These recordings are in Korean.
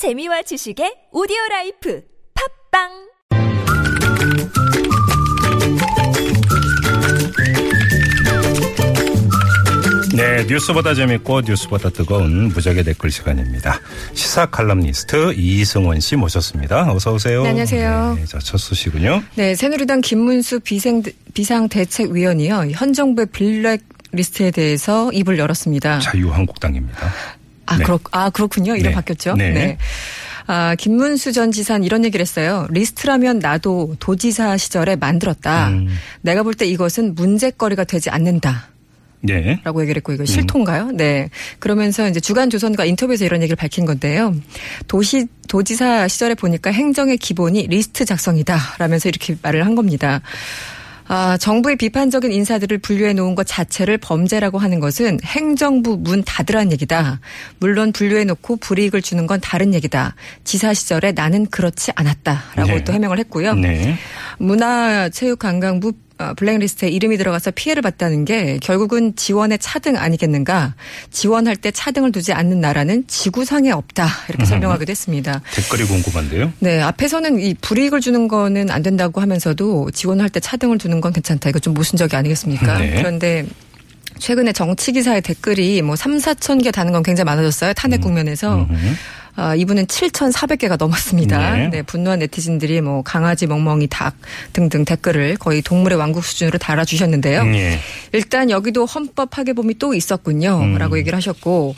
재미와 지식의 오디오 라이프 팟빵 네, 뉴스보다 재밌고 뉴스보다 뜨거운 무적의 댓글 시간입니다. 시사 칼럼니스트 이승원 씨 모셨습니다. 어서 오세요. 네, 안녕하세요. 네, 자, 첫 소식은요. 네, 새누리당 김문수 비생, 비상대책위원이요. 현 정부의 블랙 리스트에 대해서 입을 열었습니다. 자유한국당입니다. 아, 네. 그렇, 아, 그렇군요. 이름 네. 바뀌었죠. 네. 아, 김문수 전 지사는 이런 얘기를 했어요. 리스트라면 나도 도지사 시절에 만들었다. 음. 내가 볼 때 이것은 문제거리가 되지 않는다. 네. 라고 얘기를 했고 음. 이거 실토인가요? 네. 그러면서 이제 주간 조선과 인터뷰에서 이런 얘기를 밝힌 건데요. 도시 도지사 시절에 보니까 행정의 기본이 리스트 작성이다. 라면서 이렇게 말을 한 겁니다. 아, 정부의 비판적인 인사들을 분류해 놓은 것 자체를 범죄라고 하는 것은 행정부 문 닫으란 얘기다. 물론 분류해 놓고 불이익을 주는 건 다른 얘기다. 지사 시절에 나는 그렇지 않았다라고 네. 또 해명을 했고요. 네. 문화체육관광부 어, 블랙리스트에 이름이 들어가서 피해를 봤다는 게 결국은 지원의 차등 아니겠는가. 지원할 때 차등을 두지 않는 나라는 지구상에 없다. 이렇게 설명하기도 했습니다. 댓글이 궁금한데요. 네, 앞에서는 이 불이익을 주는 거는 안 된다고 하면서도 지원할 때 차등을 두는 건 괜찮다. 이거 좀 모순적이 아니겠습니까? 네. 그런데 최근에 정치 기사의 댓글이 뭐 3, 4천 개 다는 건 굉장히 많아졌어요. 탄핵 국면에서. 음. 아, 이분은 7,400개가 넘었습니다. 네. 네. 분노한 네티즌들이 뭐 강아지, 멍멍이, 닭 등등 댓글을 거의 동물의 왕국 수준으로 달아주셨는데요. 예. 일단 여기도 헌법 파괴범이 또 있었군요. 음. 라고 얘기를 하셨고,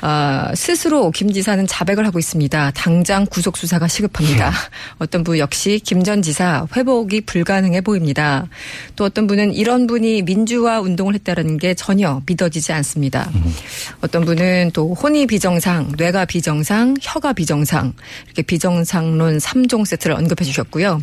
아, 스스로 김 지사는 자백을 하고 있습니다. 당장 구속 수사가 시급합니다. 어떤 분 역시 김 전 지사 회복이 불가능해 보입니다. 또 어떤 분은 이런 분이 민주화 운동을 했다라는 게 전혀 믿어지지 않습니다. 어떤 분은 또 혼이 비정상, 뇌가 비정상, 혀가 비정상, 이렇게 비정상론 3종 세트를 언급해 주셨고요.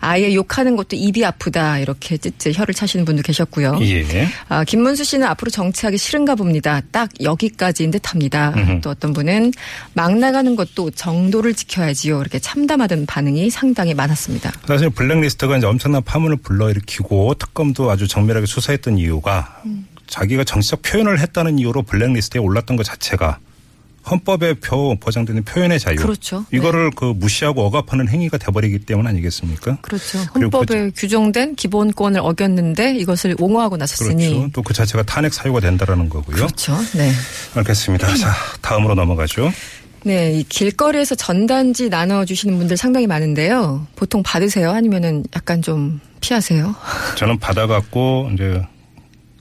아예 욕하는 것도 입이 아프다, 이렇게 찌찌 혀를 차시는 분도 계셨고요. 예. 아, 김문수 씨는 앞으로 정치하기 싫은가 봅니다. 딱 여기까지인 듯 합니다. 음흠. 또 어떤 분은 막 나가는 것도 정도를 지켜야지요. 이렇게 참담하던 반응이 상당히 많았습니다. 사실 블랙리스트가 이제 엄청난 파문을 불러일으키고 특검도 아주 정밀하게 수사했던 이유가 음. 자기가 정치적 표현을 했다는 이유로 블랙리스트에 올랐던 것 자체가 헌법에 표 보장되는 표현의 자유. 그렇죠. 네. 이거를 그 무시하고 억압하는 행위가 돼버리기 때문 아니겠습니까? 그렇죠. 그리고 헌법에 규정된 기본권을 어겼는데 이것을 옹호하고 나섰으니. 그렇죠. 또 그 자체가 탄핵 사유가 된다라는 거고요. 그렇죠. 네. 알겠습니다. 자, 다음으로 넘어가죠. 네, 이 길거리에서 전단지 나눠주시는 분들 상당히 많은데요. 보통 받으세요? 아니면은 약간 좀 피하세요? 저는 받아갖고 이제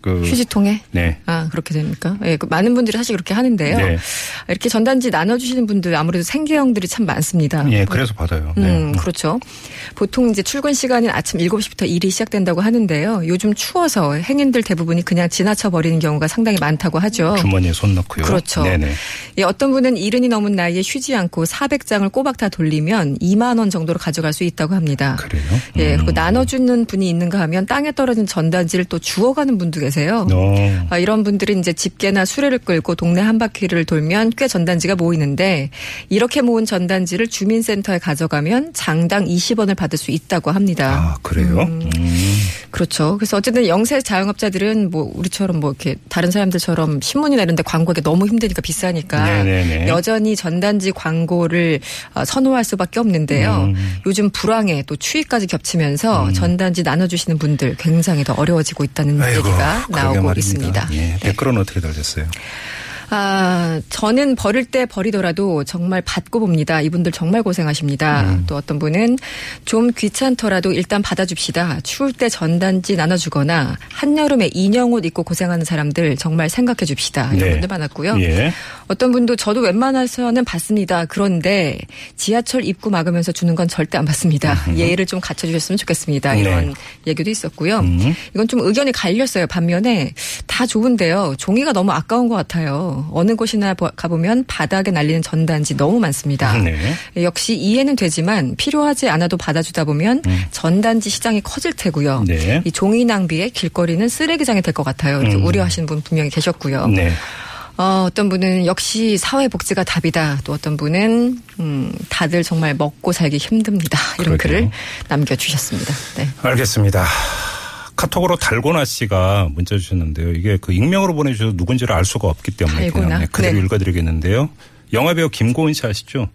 그 휴지통에? 네. 아, 그렇게 됩니까? 예, 그 많은 분들이 사실 그렇게 하는데요. 네. 이렇게 전단지 나눠주시는 분들 아무래도 생계형들이 참 많습니다. 예, 그래서 받아요. 네. 음, 그렇죠. 보통 이제 출근 시간인 아침 7시부터 일이 시작된다고 하는데요. 요즘 추워서 행인들 대부분이 그냥 지나쳐 버리는 경우가 상당히 많다고 하죠. 주머니에 손 넣고요. 그렇죠. 네네. 예, 어떤 분은 이른이 넘은 나이에 쉬지 않고 400장을 꼬박 다 돌리면 2만 원 정도로 가져갈 수 있다고 합니다. 그래요? 예, 그리고 음. 나눠주는 분이 있는가 하면 땅에 떨어진 전단지를 또 주워가는 분도 계세요. 어. 아, 이런 분들은 이제 집게나 수레를 끌고 동네 한 바퀴를 돌면 꽤 전단지가 모이는데 이렇게 모은 전단지를 주민센터에 가져가면 장당 20원을 받을 수 있다고 합니다. 아, 그래요? 음. 그렇죠. 그래서 어쨌든 영세 자영업자들은 뭐 우리처럼 뭐 이렇게 다른 사람들처럼 신문이나 이런 데 광고하기 너무 힘드니까 비싸니까 네네네. 여전히 전단지 광고를 어, 선호할 수밖에 없는데요. 음. 요즘 불황에 또 추위까지 겹치면서 전단지 나눠주시는 분들 굉장히 더 어려워지고 있다는 아이고, 얘기가 나오고 말입니다. 있습니다. 예, 네. 댓글은 어떻게 달렸어요? 아, 저는 버릴 때 버리더라도 정말 받고 봅니다. 이분들 정말 고생하십니다. 음. 또 어떤 분은 좀 귀찮더라도 일단 받아줍시다. 추울 때 전단지 나눠주거나 한여름에 인형옷 입고 고생하는 사람들 정말 생각해 줍시다. 이런 네. 분들 많았고요. 예. 어떤 분도 저도 웬만해서는 받습니다. 그런데 지하철 입구 막으면서 주는 건 절대 안 받습니다. 예의를 좀 갖춰주셨으면 좋겠습니다. 이런 네. 얘기도 있었고요. 음. 이건 좀 의견이 갈렸어요. 반면에 다 좋은데요. 종이가 너무 아까운 것 같아요. 어느 곳이나 보- 가보면 바닥에 날리는 전단지 너무 많습니다. 네. 역시 이해는 되지만 필요하지 않아도 받아주다 보면 전단지 시장이 커질 테고요. 음. 네. 이 종이 낭비에 길거리는 쓰레기장이 될 것 같아요. 이렇게 음. 우려하시는 분 분명히 계셨고요. 네. 어, 어떤 분은 역시 사회복지가 답이다. 또 어떤 분은 음, 다들 정말 먹고 살기 힘듭니다. 이런 그러게요. 글을 남겨주셨습니다. 네. 알겠습니다. 카톡으로 달고나 씨가 문자 주셨는데요. 이게 그 익명으로 보내주셔서 누군지를 알 수가 없기 때문에 달고나? 그냥 그대로 네. 읽어드리겠는데요. 영화배우 김고은 씨 아시죠?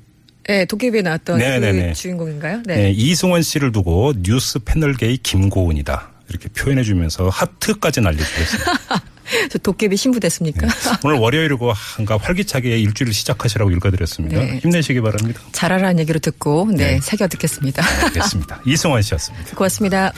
네, 도깨비에 나왔던 네네네. 그 주인공인가요? 네. 네, 이승원 씨를 두고 뉴스 패널계의 김고은이다. 이렇게 표현해 주면서 하트까지 날려주셨습니다. 저 도깨비 신부됐습니까? 오늘 월요일이고 한가 활기차게 일주일을 시작하시라고 읽어드렸습니다. 네. 힘내시기 바랍니다. 잘하라는 얘기로 듣고 네, 네. 새겨 듣겠습니다. 알겠습니다. 이승원 씨였습니다. 고맙습니다.